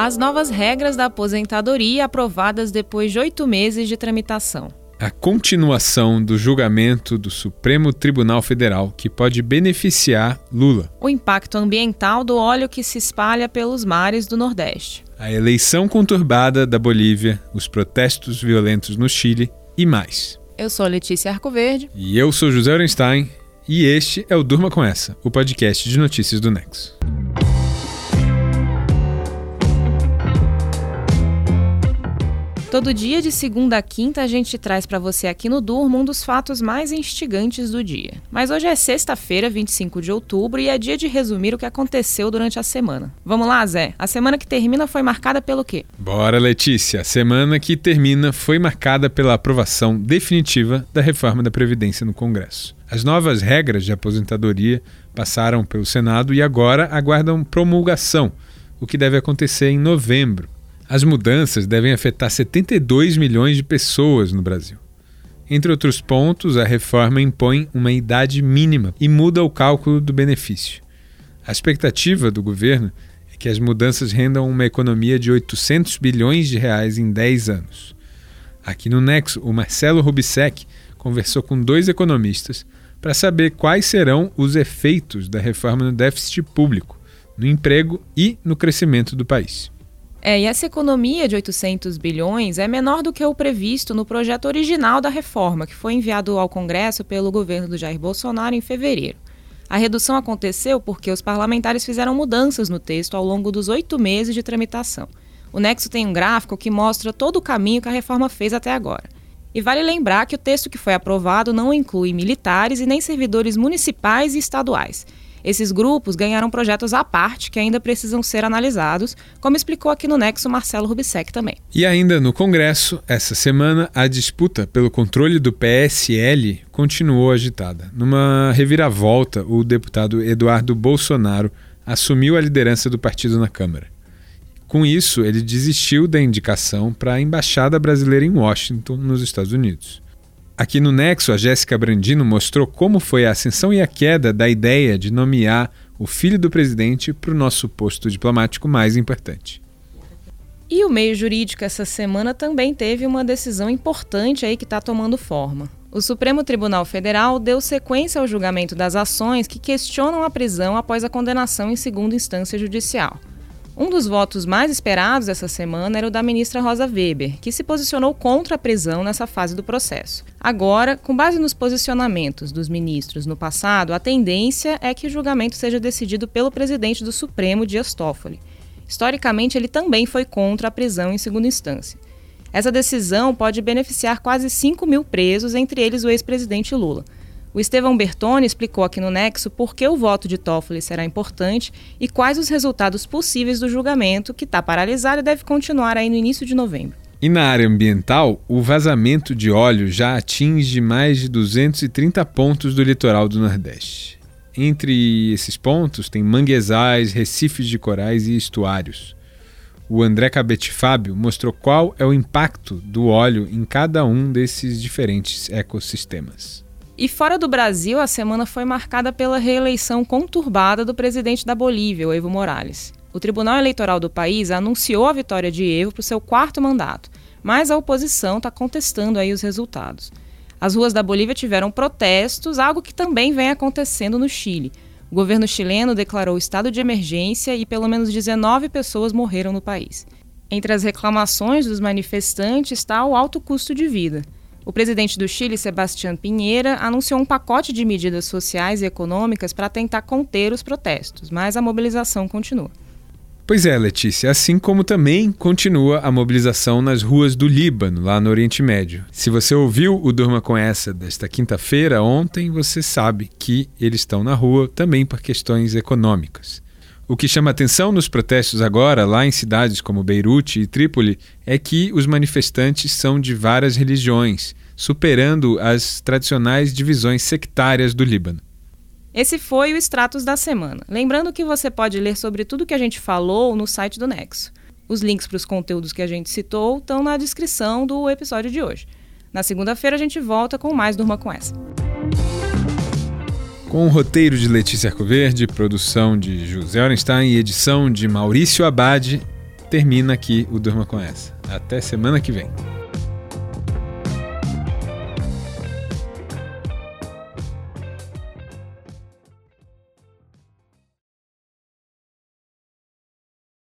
As novas regras da aposentadoria aprovadas depois de oito meses de tramitação. A continuação do julgamento do Supremo Tribunal Federal, que pode beneficiar Lula. O impacto ambiental do óleo que se espalha pelos mares do Nordeste. A eleição conturbada da Bolívia, os protestos violentos no Chile e mais. Eu sou Letícia Arcoverde. E eu sou José Orenstein. E este é o Durma Com Essa, o podcast de notícias do Nexo. Todo dia, de segunda a quinta, a gente traz para você aqui no Durma um dos fatos mais instigantes do dia. Mas hoje é sexta-feira, 25 de outubro, e é dia de resumir o que aconteceu durante a semana. Vamos lá, Zé? A semana que termina foi marcada pelo quê? Bora, Letícia. A semana que termina foi marcada pela aprovação definitiva da reforma da Previdência no Congresso. As novas regras de aposentadoria passaram pelo Senado e agora aguardam promulgação, o que deve acontecer em novembro. As mudanças devem afetar 72 milhões de pessoas no Brasil. Entre outros pontos, a reforma impõe uma idade mínima e muda o cálculo do benefício. A expectativa do governo é que as mudanças rendam uma economia de 800 bilhões de reais em 10 anos. Aqui no Nexo, o Marcelo Rubissec conversou com dois economistas para saber quais serão os efeitos da reforma no déficit público, no emprego e no crescimento do país. É, e essa economia de 800 bilhões é menor do que o previsto no projeto original da reforma, que foi enviado ao Congresso pelo governo do Jair Bolsonaro em fevereiro. A redução aconteceu porque os parlamentares fizeram mudanças no texto ao longo dos oito meses de tramitação. O Nexo tem um gráfico que mostra todo o caminho que a reforma fez até agora. E vale lembrar que o texto que foi aprovado não inclui militares e nem servidores municipais e estaduais. Esses grupos ganharam projetos à parte que ainda precisam ser analisados, como explicou aqui no Nexo Marcelo Rubissec também. E ainda no Congresso, essa semana, a disputa pelo controle do PSL continuou agitada. Numa reviravolta, o deputado Eduardo Bolsonaro assumiu a liderança do partido na Câmara. Com isso, ele desistiu da indicação para a embaixada brasileira em Washington, nos Estados Unidos. Aqui no Nexo, a Jéssica Brandino mostrou como foi a ascensão e a queda da ideia de nomear o filho do presidente para o nosso posto diplomático mais importante. E o meio jurídico essa semana também teve uma decisão importante aí que está tomando forma. O Supremo Tribunal Federal deu sequência ao julgamento das ações que questionam a prisão após a condenação em segunda instância judicial. Um dos votos mais esperados essa semana era o da ministra Rosa Weber, que se posicionou contra a prisão nessa fase do processo. Agora, com base nos posicionamentos dos ministros no passado, a tendência é que o julgamento seja decidido pelo presidente do Supremo, Dias Toffoli. Historicamente, ele também foi contra a prisão em segunda instância. Essa decisão pode beneficiar quase 5 mil presos, entre eles o ex-presidente Lula. O Estevão Bertoni explicou aqui no Nexo por que o voto de Toffoli será importante e quais os resultados possíveis do julgamento, que está paralisado e deve continuar aí no início de novembro. E na área ambiental, o vazamento de óleo já atinge mais de 230 pontos do litoral do Nordeste. Entre esses pontos tem manguezais, recifes de corais e estuários. O André Cabete Fábio mostrou qual é o impacto do óleo em cada um desses diferentes ecossistemas. E fora do Brasil, a semana foi marcada pela reeleição conturbada do presidente da Bolívia, Evo Morales. O Tribunal Eleitoral do país anunciou a vitória de Evo para o seu quarto mandato, mas a oposição está contestando aí os resultados. As ruas da Bolívia tiveram protestos, algo que também vem acontecendo no Chile. O governo chileno declarou estado de emergência e pelo menos 19 pessoas morreram no país. Entre as reclamações dos manifestantes está o alto custo de vida. O presidente do Chile, Sebastián Pinheira, anunciou um pacote de medidas sociais e econômicas para tentar conter os protestos, mas a mobilização continua. Pois é, Letícia, assim como também continua a mobilização nas ruas do Líbano, lá no Oriente Médio. Se você ouviu o Durma com essa desta quinta-feira, ontem, você sabe que eles estão na rua também por questões econômicas. O que chama atenção nos protestos agora, lá em cidades como Beirute e Trípoli, é que os manifestantes são de várias religiões, superando as tradicionais divisões sectárias do Líbano. Esse foi o Stratos da semana. Lembrando que você pode ler sobre tudo que a gente falou no site do Nexo. Os links para os conteúdos que a gente citou estão na descrição do episódio de hoje. Na segunda-feira a gente volta com mais Durma com essa. Com o roteiro de Letícia Arcoverde, produção de José Orenstein e edição de Maurício Abade, termina aqui o Durma com essa. Até semana que vem.